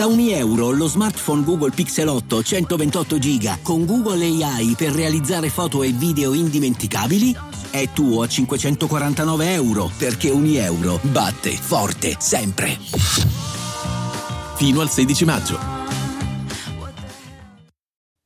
Da ogni euro lo smartphone Google Pixel 8 128 GB con Google AI per realizzare foto e video indimenticabili è tuo a 549 euro perché ogni euro batte forte sempre. Fino al 16 maggio.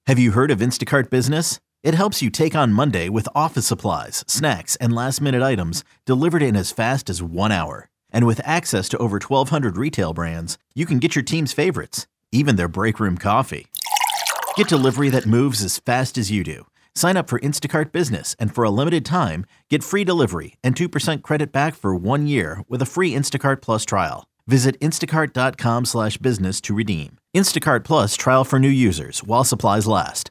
Have you heard of Instacart Business? It helps you take on Monday with office supplies, snacks, and last minute items delivered in as fast as one hour. And with access to over 1,200 retail brands, you can get your team's favorites, even their break room coffee. Get delivery that moves as fast as you do. Sign up for Instacart Business and for a limited time, get free delivery and 2% credit back for one year with a free Instacart Plus trial. Visit instacart.com slash business to redeem. Instacart Plus trial for new users while supplies last.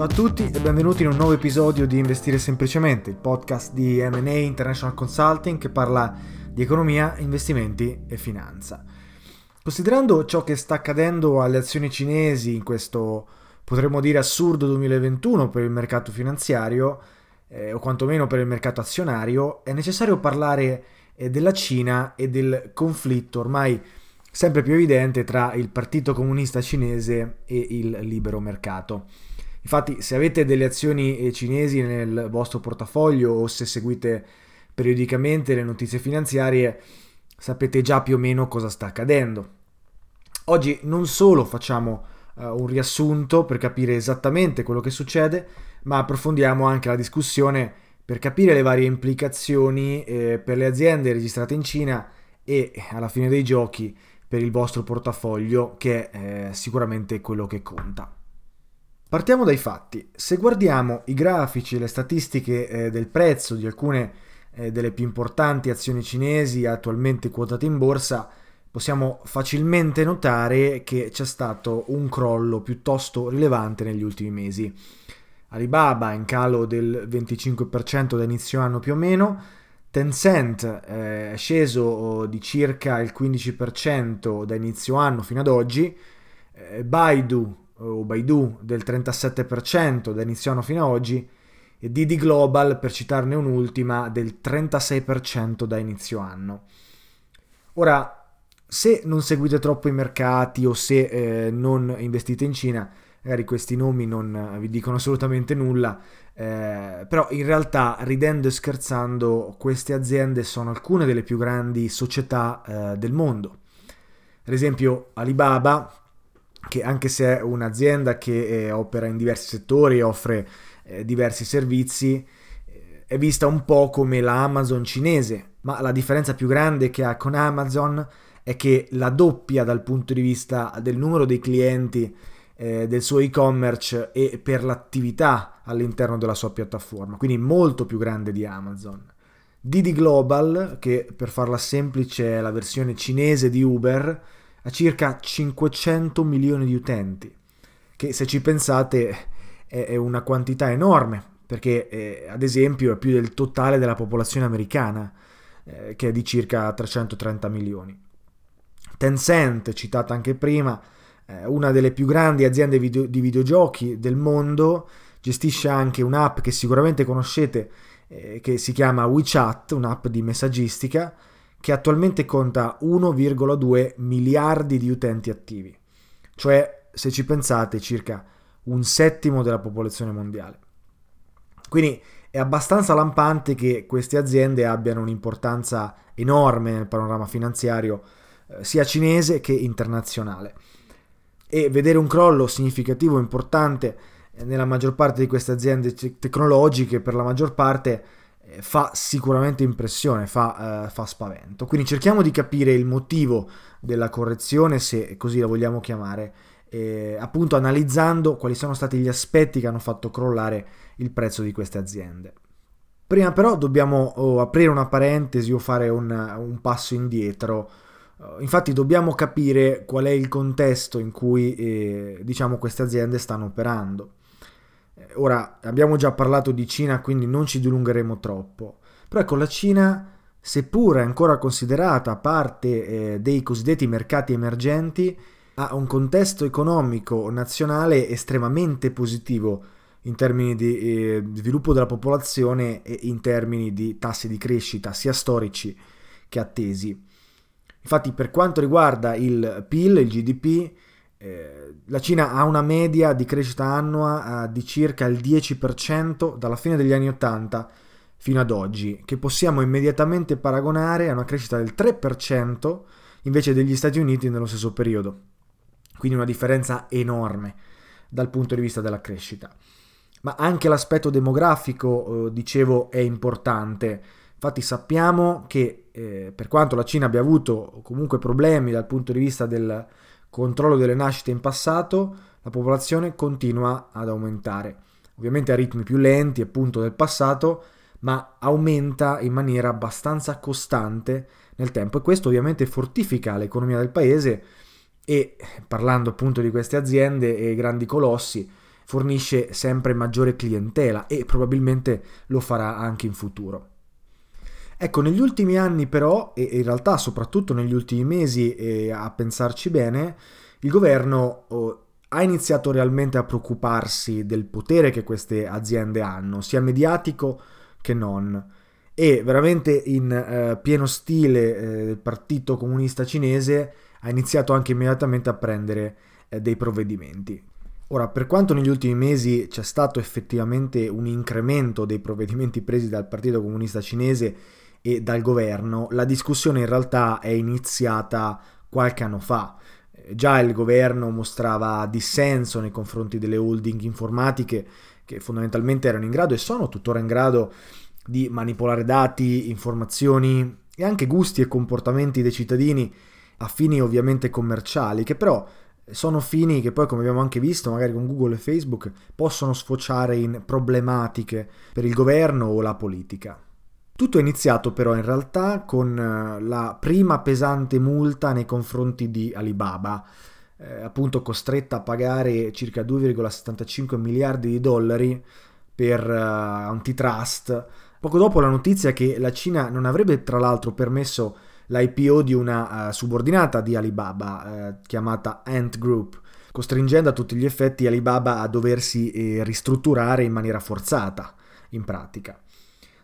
Ciao a tutti e benvenuti in un nuovo episodio di Investire Semplicemente, il podcast di M&A International Consulting che parla di economia, investimenti e finanza. Considerando ciò che sta accadendo alle azioni cinesi in questo, potremmo dire, assurdo 2021 per il mercato finanziario, eh, o quantomeno per il mercato azionario, è necessario parlare eh, della Cina e del conflitto ormai sempre più evidente tra il Partito Comunista Cinese e il libero mercato. Infatti, se avete delle azioni eh, cinesi nel vostro portafoglio o se seguite periodicamente le notizie finanziarie, sapete già più o meno cosa sta accadendo. Oggi non solo facciamo uh, un riassunto per capire esattamente quello che succede, ma approfondiamo anche la discussione per capire le varie implicazioni eh, per le aziende registrate in Cina e alla fine dei giochi per il vostro portafoglio, che è eh, sicuramente quello che conta. Partiamo dai fatti. Se guardiamo i grafici e le statistiche eh, del prezzo di alcune eh, delle più importanti azioni cinesi attualmente quotate in borsa, possiamo facilmente notare che c'è stato un crollo piuttosto rilevante negli ultimi mesi. Alibaba in calo del 25% da inizio anno più o meno, Tencent eh, è sceso oh, di circa il 15% da inizio anno fino ad oggi, eh, Baidu o Baidu del 37% da inizio anno fino ad oggi e Didi Global, per citarne un'ultima, del 36% da inizio anno. Ora, se non seguite troppo i mercati o se eh, non investite in Cina, magari questi nomi non vi dicono assolutamente nulla, eh, però in realtà, ridendo e scherzando, queste aziende sono alcune delle più grandi società eh, del mondo. Ad esempio, Alibaba, che anche se è un'azienda che eh, opera in diversi settori e offre eh, diversi servizi, eh, è vista un po' come la Amazon cinese, ma la differenza più grande che ha con Amazon è che la doppia dal punto di vista del numero dei clienti eh, del suo e-commerce e per l'attività all'interno della sua piattaforma, quindi molto più grande di Amazon. Didi Global, che per farla semplice è la versione cinese di Uber, ha circa 500 milioni di utenti, che se ci pensate è una quantità enorme, perché eh, ad esempio è più del totale della popolazione americana, eh, che è di circa 330 milioni. Tencent, citata anche prima, eh, una delle più grandi aziende video- di videogiochi del mondo, gestisce anche un'app che sicuramente conoscete, eh, che si chiama WeChat, un'app di messaggistica, che attualmente conta 1,2 miliardi di utenti attivi, cioè se ci pensate circa un settimo della popolazione mondiale. Quindi è abbastanza lampante che queste aziende abbiano un'importanza enorme nel panorama finanziario eh, sia cinese che internazionale. e vedere un crollo significativo importante eh, nella maggior parte di queste aziende tecnologiche, per la maggior parte, fa sicuramente impressione, fa, uh, fa, spavento. Quindi cerchiamo di capire il motivo della correzione, se così la vogliamo chiamare, eh, appunto analizzando quali sono stati gli aspetti che hanno fatto crollare il prezzo di queste aziende. Prima però dobbiamo oh, aprire una parentesi o fare un, un passo indietro. Uh, infatti dobbiamo capire qual è il contesto in cui eh, diciamo, queste aziende stanno operando. Eh, ora abbiamo già parlato di Cina, quindi non ci dilungheremo troppo. Però ecco, la Cina, seppur è ancora considerata parte eh, dei cosiddetti mercati emergenti, ha un contesto economico nazionale estremamente positivo in termini di eh, sviluppo della popolazione e in termini di tassi di crescita sia storici che attesi. Infatti per quanto riguarda il PIL, il GDP, eh, la Cina ha una media di crescita annua eh, di circa il 10% dalla fine degli anni 80 fino ad oggi, che possiamo immediatamente paragonare a una crescita del 3% invece degli Stati Uniti nello stesso periodo. Quindi una differenza enorme dal punto di vista della crescita. Ma anche l'aspetto demografico, eh, dicevo, è importante. Infatti sappiamo che eh, per quanto la Cina abbia avuto comunque problemi dal punto di vista del controllo delle nascite in passato, la popolazione continua ad aumentare. Ovviamente a ritmi più lenti, appunto, del passato, ma aumenta in maniera abbastanza costante nel tempo e questo ovviamente fortifica l'economia del paese e parlando appunto di queste aziende e grandi colossi fornisce sempre maggiore clientela e probabilmente lo farà anche in futuro. Ecco, negli ultimi anni però, e in realtà soprattutto negli ultimi mesi, e a pensarci bene, il governo oh, ha iniziato realmente a preoccuparsi del potere che queste aziende hanno, sia mediatico che non. E veramente in eh, pieno stile eh, del Partito Comunista Cinese ha iniziato anche immediatamente a prendere eh, dei provvedimenti. Ora, per quanto negli ultimi mesi c'è stato effettivamente un incremento dei provvedimenti presi dal Partito Comunista Cinese e dal governo, la discussione in realtà è iniziata qualche anno fa. Già il governo mostrava dissenso nei confronti delle holding informatiche che fondamentalmente erano in grado e sono tuttora in grado di manipolare dati, informazioni e anche gusti e comportamenti dei cittadini a fini ovviamente commerciali, che però sono fini che poi, come abbiamo anche visto, magari con Google e Facebook, possono sfociare in problematiche per il governo o la politica. Tutto è iniziato però in realtà con eh, la prima pesante multa nei confronti di Alibaba, eh, appunto costretta a pagare circa 2,75 miliardi di dollari per uh, antitrust, poco dopo la notizia che la Cina non avrebbe tra l'altro permesso l'IPO di una uh, subordinata di Alibaba uh, chiamata Ant Group, costringendo a tutti gli effetti Alibaba a doversi eh, ristrutturare in maniera forzata, in pratica.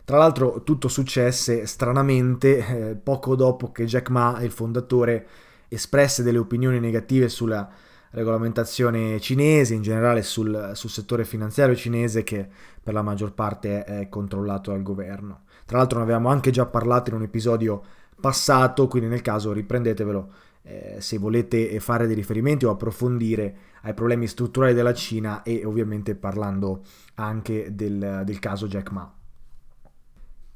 Tra l'altro tutto successe stranamente eh, poco dopo che Jack Ma, il fondatore, espresse delle opinioni negative sulla regolamentazione cinese, in generale sul, sul, settore finanziario cinese che per la maggior parte è controllato dal governo. Tra l'altro ne avevamo anche già parlato in un episodio passato, quindi nel caso riprendetevelo eh, se volete fare dei riferimenti o approfondire ai problemi strutturali della Cina e ovviamente parlando anche del, del caso Jack Ma.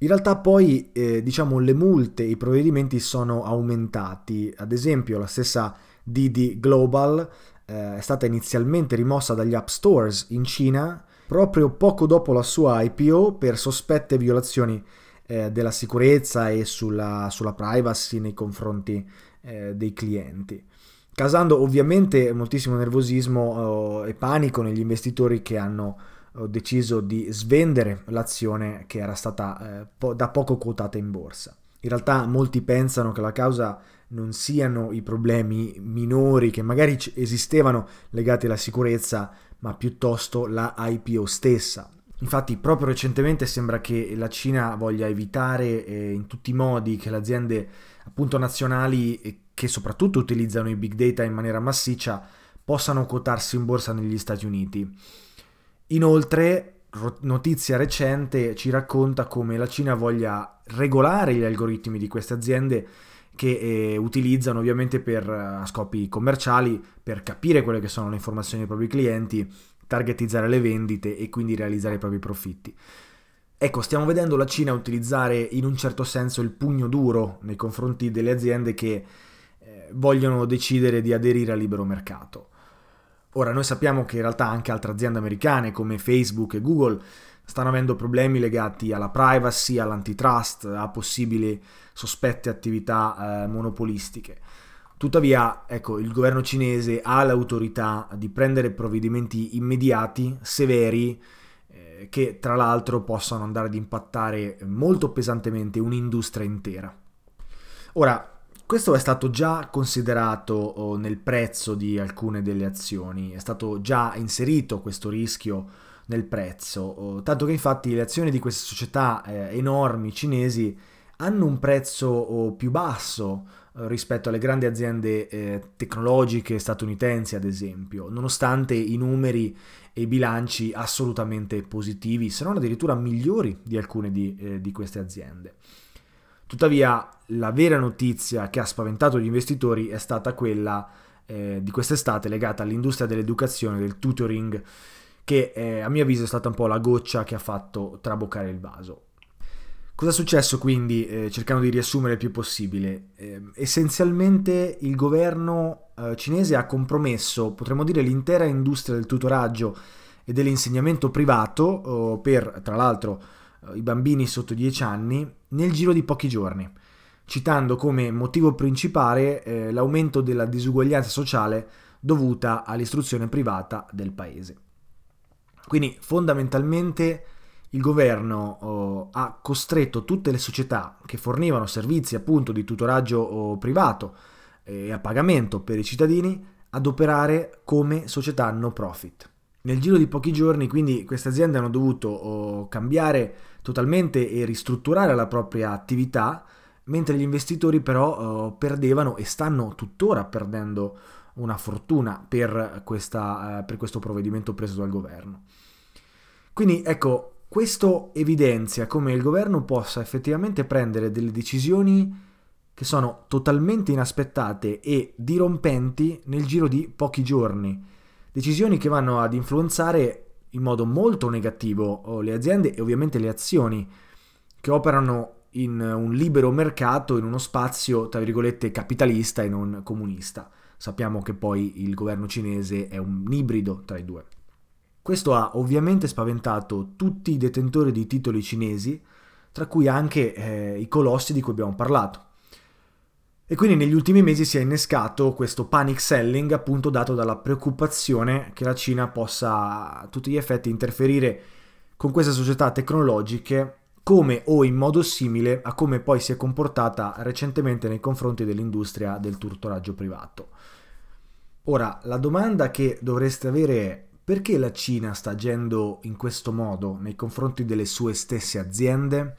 In realtà poi eh, diciamo le multe, i provvedimenti sono aumentati, ad esempio la stessa Didi Global eh, è stata inizialmente rimossa dagli App Stores in Cina proprio poco dopo la sua IPO per sospette violazioni eh, della sicurezza e sulla, sulla, privacy nei confronti eh, dei clienti, causando ovviamente moltissimo nervosismo oh, e panico negli investitori che hanno ho deciso di svendere l'azione che era stata eh, po- da poco quotata in borsa. In realtà molti pensano che la causa non siano i problemi minori che magari esistevano legati alla sicurezza, ma piuttosto la IPO stessa. Infatti proprio recentemente sembra che la Cina voglia evitare eh, in tutti i modi che le aziende appunto nazionali che soprattutto utilizzano i big data in maniera massiccia possano quotarsi in borsa negli Stati Uniti. Inoltre, notizia recente ci racconta come la Cina voglia regolare gli algoritmi di queste aziende che eh, utilizzano ovviamente per uh, scopi commerciali, per capire quelle che sono le informazioni dei propri clienti, targetizzare le vendite e quindi realizzare i propri profitti. Ecco, stiamo vedendo la Cina utilizzare in un certo senso il pugno duro nei confronti delle aziende che eh, vogliono decidere di aderire al libero mercato. Ora, noi sappiamo che in realtà anche altre aziende americane come Facebook e Google stanno avendo problemi legati alla privacy, all'antitrust, a possibili sospette attività eh, monopolistiche. Tuttavia, ecco, il governo cinese ha l'autorità di prendere provvedimenti immediati, severi, eh, che tra l'altro possano andare ad impattare molto pesantemente un'industria intera. Ora, questo è stato già considerato oh, nel prezzo di alcune delle azioni, è stato già inserito questo rischio nel prezzo, tanto che infatti le azioni di queste società eh, enormi cinesi hanno un prezzo oh, più basso eh, rispetto alle grandi aziende eh, tecnologiche statunitensi, ad esempio, nonostante i numeri e i bilanci assolutamente positivi, se non addirittura migliori di alcune di, di queste aziende. Tuttavia, la vera notizia che ha spaventato gli investitori è stata quella eh, di quest'estate legata all'industria dell'educazione, del tutoring che eh, a mio avviso è stata un po' la goccia che ha fatto traboccare il vaso. Cosa è successo quindi, eh, cercando di riassumere il più possibile? Eh, essenzialmente il governo eh, cinese ha compromesso, potremmo dire, l'intera industria del tutoraggio e dell'insegnamento privato oh, per, tra l'altro, i bambini sotto 10 anni nel giro di pochi giorni, citando come motivo principale eh, l'aumento della disuguaglianza sociale dovuta all'istruzione privata del paese. Quindi fondamentalmente il governo oh, ha costretto tutte le società che fornivano servizi appunto di tutoraggio oh, privato e eh, a pagamento per i cittadini ad operare come società no profit. Nel giro di pochi giorni quindi queste aziende hanno dovuto oh, cambiare totalmente e ristrutturare la propria attività, mentre gli investitori però oh, perdevano e stanno tuttora perdendo una fortuna per, questa, eh, per questo provvedimento preso dal governo. Quindi ecco, questo evidenzia come il governo possa effettivamente prendere delle decisioni che sono totalmente inaspettate e dirompenti nel giro di pochi giorni. Decisioni che vanno ad influenzare in modo molto negativo le aziende e ovviamente le azioni che operano in un libero mercato, in uno spazio, tra virgolette, capitalista e non comunista. Sappiamo che poi il governo cinese è un ibrido tra i due. Questo ha ovviamente spaventato tutti i detentori di titoli cinesi, tra cui anche eh, i colossi di cui abbiamo parlato. E quindi negli ultimi mesi si è innescato questo panic selling appunto dato dalla preoccupazione che la Cina possa a tutti gli effetti interferire con queste società tecnologiche come o in modo simile a come poi si è comportata recentemente nei confronti dell'industria del tutoraggio privato. Ora, la domanda che dovreste avere è perché la Cina sta agendo in questo modo nei confronti delle sue stesse aziende?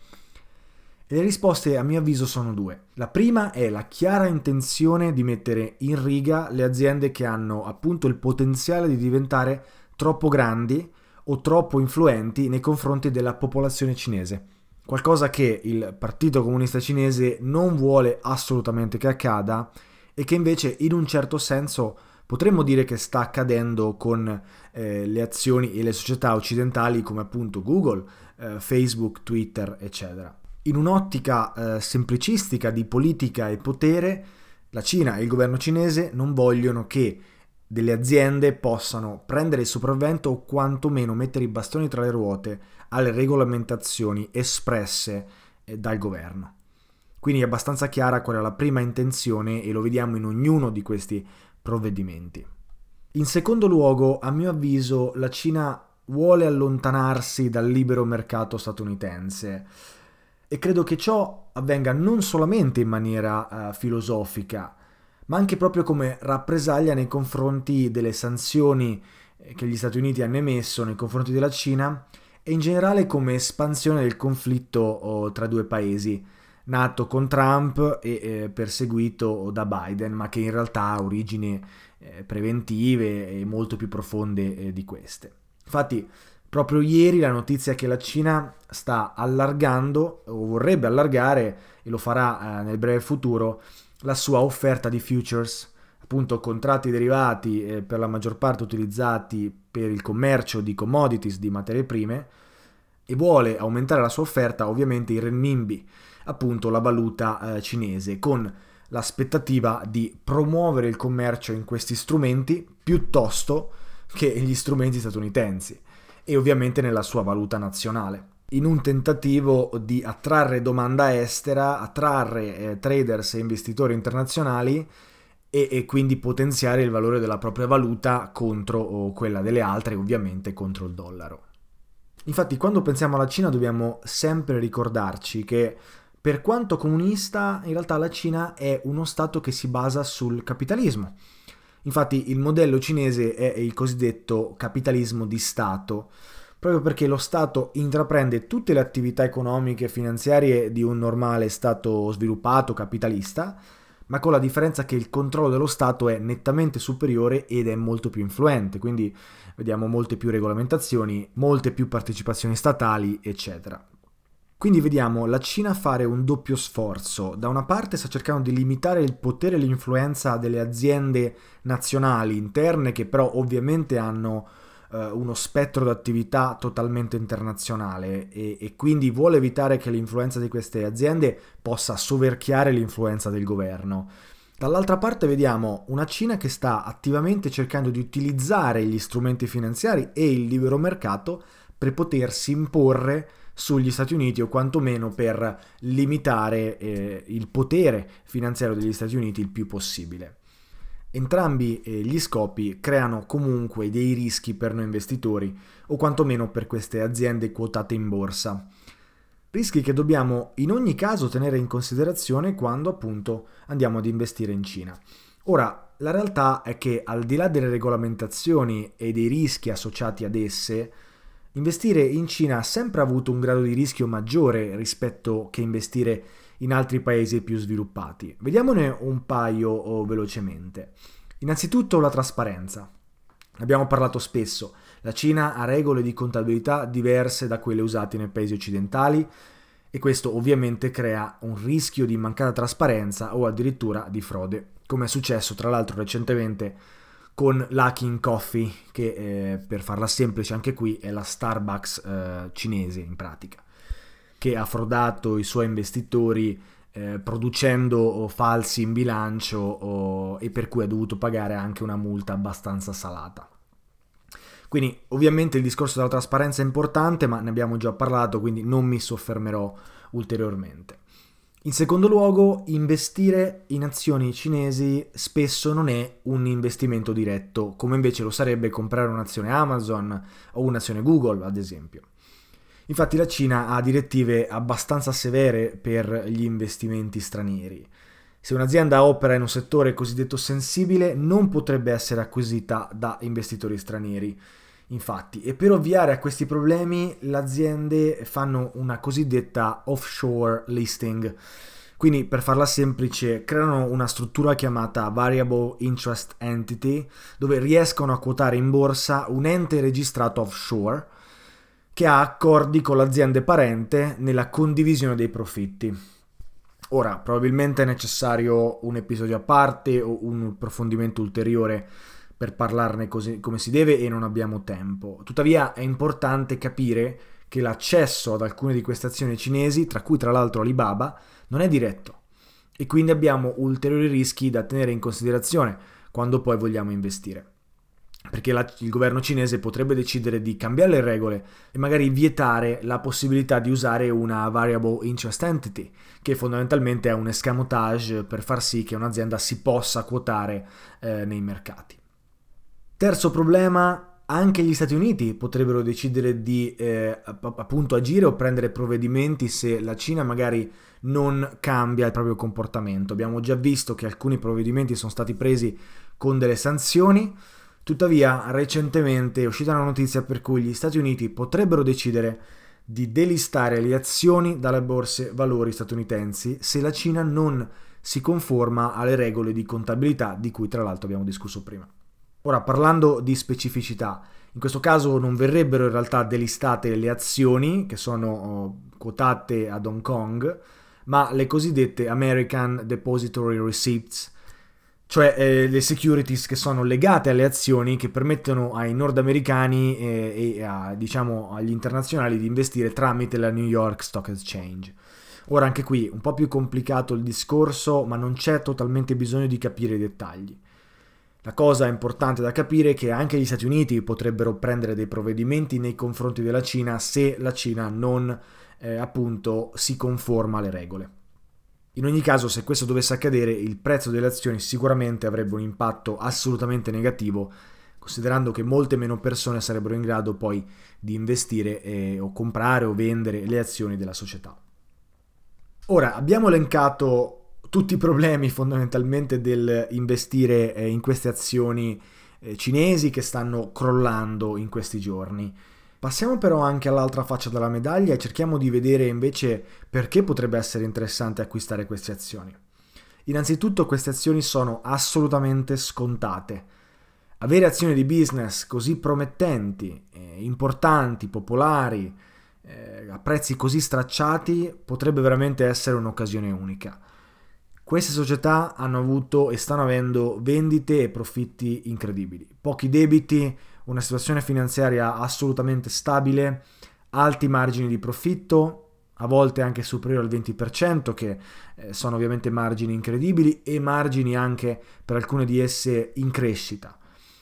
E le risposte a mio avviso sono due. La prima è la chiara intenzione di mettere in riga le aziende che hanno appunto il potenziale di diventare troppo grandi o troppo influenti nei confronti della popolazione cinese. Qualcosa che il Partito Comunista Cinese non vuole assolutamente che accada e che invece in un certo senso potremmo dire che sta accadendo con eh, le azioni e le società occidentali come appunto Google, eh, Facebook, Twitter, eccetera. In un'ottica eh, semplicistica di politica e potere, la Cina e il governo cinese non vogliono che delle aziende possano prendere il sopravvento o quantomeno mettere i bastoni tra le ruote alle regolamentazioni espresse eh, dal governo. Quindi è abbastanza chiara qual è la prima intenzione e lo vediamo in ognuno di questi provvedimenti. In secondo luogo, a mio avviso, la Cina vuole allontanarsi dal libero mercato statunitense e credo che ciò avvenga non solamente in maniera uh, filosofica, ma anche proprio come rappresaglia nei confronti delle sanzioni eh, che gli Stati Uniti hanno emesso nei confronti della Cina e in generale come espansione del conflitto oh, tra due paesi, nato con Trump e eh, perseguito da Biden, ma che in realtà ha origini eh, preventive e molto più profonde eh, di queste. Infatti, Proprio ieri la notizia che la Cina sta allargando o vorrebbe allargare e lo farà eh, nel breve futuro la sua offerta di futures, appunto contratti derivati eh, per la maggior parte utilizzati per il commercio di commodities, di materie prime e vuole aumentare la sua offerta ovviamente in renminbi, appunto la valuta eh, cinese, con l'aspettativa di promuovere il commercio in questi strumenti piuttosto che gli strumenti statunitensi e ovviamente nella sua valuta nazionale. In un tentativo di attrarre domanda estera, attrarre eh, traders e investitori internazionali e, e, quindi potenziare il valore della propria valuta contro quella delle altre, ovviamente contro il dollaro. Infatti, quando pensiamo alla Cina dobbiamo sempre ricordarci che per quanto comunista, in realtà la Cina è uno Stato che si basa sul capitalismo. Infatti il modello cinese è il cosiddetto capitalismo di Stato, proprio perché lo Stato intraprende tutte le attività economiche e finanziarie di un normale Stato sviluppato capitalista, ma con la differenza che il controllo dello Stato è nettamente superiore ed è molto più influente, quindi vediamo molte più regolamentazioni, molte più partecipazioni statali, eccetera. Quindi vediamo la Cina fare un doppio sforzo. Da una parte sta cercando di limitare il potere e l'influenza delle aziende nazionali interne che però ovviamente hanno eh, uno spettro d'attività totalmente internazionale e, e quindi vuole evitare che l'influenza di queste aziende possa soverchiare l'influenza del governo. Dall'altra parte vediamo una Cina che sta attivamente cercando di utilizzare gli strumenti finanziari e il libero mercato per potersi imporre sugli Stati Uniti o quantomeno per limitare eh, il potere finanziario degli Stati Uniti il più possibile. Entrambi eh, gli scopi creano comunque dei rischi per noi investitori o quantomeno per queste aziende quotate in borsa. Rischi che dobbiamo in ogni caso tenere in considerazione quando appunto andiamo ad investire in Cina. Ora, la realtà è che al di là delle regolamentazioni e dei rischi associati ad esse, Investire in Cina ha sempre avuto un grado di rischio maggiore rispetto che investire in altri paesi più sviluppati. Vediamone un paio oh, velocemente. Innanzitutto la trasparenza. Abbiamo parlato spesso, la Cina ha regole di contabilità diverse da quelle usate nei paesi occidentali e questo ovviamente crea un rischio di mancata trasparenza o addirittura di frode, come è successo tra l'altro recentemente con Luckin Coffee, che eh, per farla semplice anche qui è la Starbucks eh, cinese in pratica, che ha frodato i suoi investitori eh, producendo falsi in bilancio oh, e per cui ha dovuto pagare anche una multa abbastanza salata. Quindi ovviamente il discorso della trasparenza è importante, ma ne abbiamo già parlato, quindi non mi soffermerò ulteriormente. In secondo luogo, investire in azioni cinesi spesso non è un investimento diretto, come invece lo sarebbe comprare un'azione Amazon o un'azione Google, ad esempio. Infatti la Cina ha direttive abbastanza severe per gli investimenti stranieri. Se un'azienda opera in un settore cosiddetto sensibile non potrebbe essere acquisita da investitori stranieri Infatti, e per ovviare a questi problemi le aziende fanno una cosiddetta offshore listing. Quindi, per farla semplice, creano una struttura chiamata Variable Interest Entity, dove riescono a quotare in borsa un ente registrato offshore che ha accordi con l'azienda parente nella condivisione dei profitti. Ora, probabilmente è necessario un episodio a parte o un approfondimento ulteriore per parlarne così, come si deve e non abbiamo tempo. Tuttavia è importante capire che l'accesso ad alcune di queste azioni cinesi, tra cui tra l'altro Alibaba, non è diretto e quindi abbiamo ulteriori rischi da tenere in considerazione quando poi vogliamo investire. Perché la, il governo cinese potrebbe decidere di cambiare le regole e magari vietare la possibilità di usare una variable interest entity, che fondamentalmente è un escamotage per far sì che un'azienda si possa quotare eh, nei mercati. Terzo problema, anche gli Stati Uniti potrebbero decidere di eh, appunto agire o prendere provvedimenti se la Cina magari non cambia il proprio comportamento. Abbiamo già visto che alcuni provvedimenti sono stati presi con delle sanzioni, tuttavia recentemente è uscita una notizia per cui gli Stati Uniti potrebbero decidere di delistare le azioni dalle borse valori statunitensi se la Cina non si conforma alle regole di contabilità di cui tra l'altro abbiamo discusso prima. Ora, parlando di specificità, in questo caso non verrebbero in realtà delistate le azioni che sono oh, quotate ad Hong Kong, ma le cosiddette American Depository Receipts, cioè eh, le securities che sono legate alle azioni che permettono ai nordamericani eh, e a, diciamo, agli internazionali di investire tramite la New York Stock Exchange. Ora anche qui un po' più complicato il discorso, ma non c'è totalmente bisogno di capire i dettagli. La cosa importante da capire è che anche gli Stati Uniti potrebbero prendere dei provvedimenti nei confronti della Cina se la Cina non eh, appunto si conforma alle regole. In ogni caso, se questo dovesse accadere, il prezzo delle azioni sicuramente avrebbe un impatto assolutamente negativo, considerando che molte meno persone sarebbero in grado poi di investire eh, o comprare o vendere le azioni della società. Ora, abbiamo elencato tutti i problemi fondamentalmente del investire eh, in queste azioni eh, cinesi che stanno crollando in questi giorni. Passiamo però anche all'altra faccia della medaglia e cerchiamo di vedere invece perché potrebbe essere interessante acquistare queste azioni. Innanzitutto queste azioni sono assolutamente scontate. Avere azioni di business così promettenti, eh, importanti, popolari, eh, a prezzi così stracciati potrebbe veramente essere un'occasione unica. Queste società hanno avuto e stanno avendo vendite e profitti incredibili, pochi debiti, una situazione finanziaria assolutamente stabile, alti margini di profitto, a volte anche superiori al 20%, che eh, sono ovviamente margini incredibili, e margini anche per alcune di esse in crescita.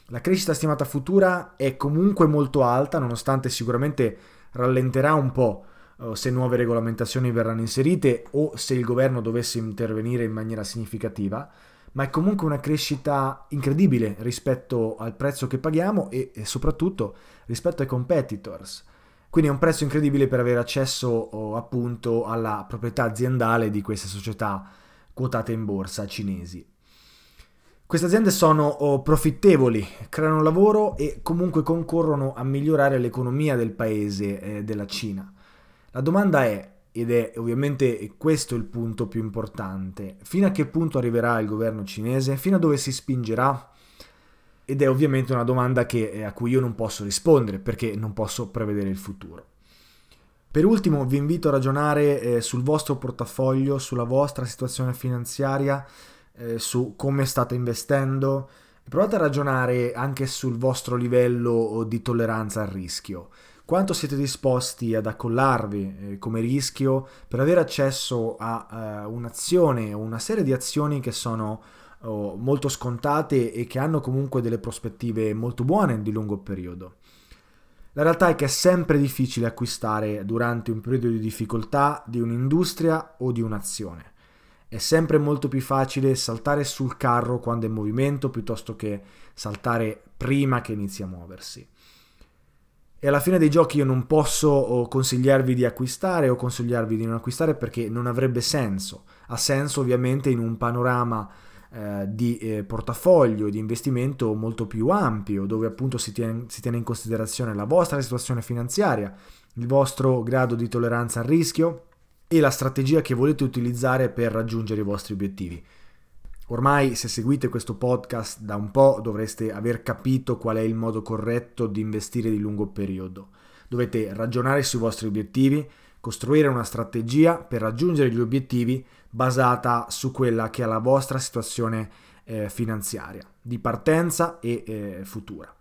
La crescita stimata futura è comunque molto alta, nonostante sicuramente rallenterà un po' se nuove regolamentazioni verranno inserite o se il governo dovesse intervenire in maniera significativa, ma è comunque una crescita incredibile rispetto al prezzo che paghiamo e, e soprattutto rispetto ai competitors. Quindi è un prezzo incredibile per avere accesso oh, appunto alla proprietà aziendale di queste società quotate in borsa cinesi. Queste aziende sono oh, profittevoli, creano lavoro e comunque concorrono a migliorare l'economia del paese eh, della Cina. La domanda è, ed è ovviamente questo il punto più importante, fino a che punto arriverà il governo cinese, fino a dove si spingerà? Ed è ovviamente una domanda che, eh, a cui io non posso rispondere perché non posso prevedere il futuro. Per ultimo vi invito a ragionare eh, sul vostro portafoglio, sulla vostra situazione finanziaria, eh, su come state investendo. Provate a ragionare anche sul vostro livello di tolleranza al rischio. Quanto siete disposti ad accollarvi eh, come rischio per avere accesso a eh, un'azione o una serie di azioni che sono oh, molto scontate e che hanno comunque delle prospettive molto buone di lungo periodo? La realtà è che è sempre difficile acquistare durante un periodo di difficoltà di un'industria o di un'azione. È sempre molto più facile saltare sul carro quando è in movimento piuttosto che saltare prima che inizi a muoversi. E alla fine dei giochi io non posso consigliarvi di acquistare o consigliarvi di non acquistare perché non avrebbe senso. Ha senso ovviamente in un panorama eh, di eh, portafoglio, di investimento molto più ampio, dove appunto si tiene, si tiene in considerazione la vostra situazione finanziaria, il vostro grado di tolleranza al rischio, e la strategia che volete utilizzare per raggiungere i vostri obiettivi. Ormai se seguite questo podcast da un po' dovreste aver capito qual è il modo corretto di investire di lungo periodo. Dovete ragionare sui vostri obiettivi, costruire una strategia per raggiungere gli obiettivi basata su quella che è la vostra situazione eh, finanziaria di partenza e eh, futura.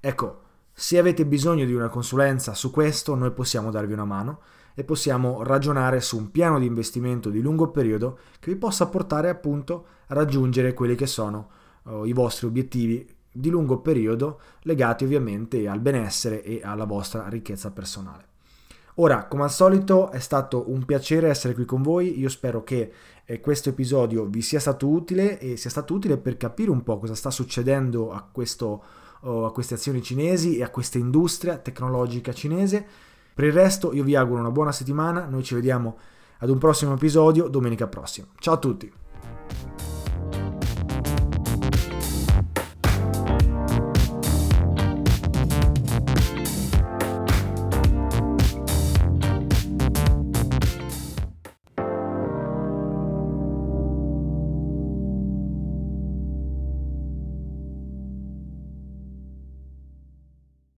Ecco, se avete bisogno di una consulenza su questo, noi possiamo darvi una mano e possiamo ragionare su un piano di investimento di lungo periodo che vi possa portare appunto a raggiungere quelli che sono uh, i vostri obiettivi di lungo periodo legati ovviamente al benessere e alla vostra ricchezza personale. Ora, come al solito, è stato un piacere essere qui con voi. Io spero che eh, questo episodio vi sia stato utile e sia stato utile per capire un po' cosa sta succedendo a, questo, uh, a queste azioni cinesi e a questa industria tecnologica cinese per il resto io vi auguro una buona settimana, noi ci vediamo ad un prossimo episodio domenica prossima. Ciao a tutti!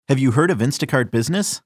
Have you heard of Instacart Business?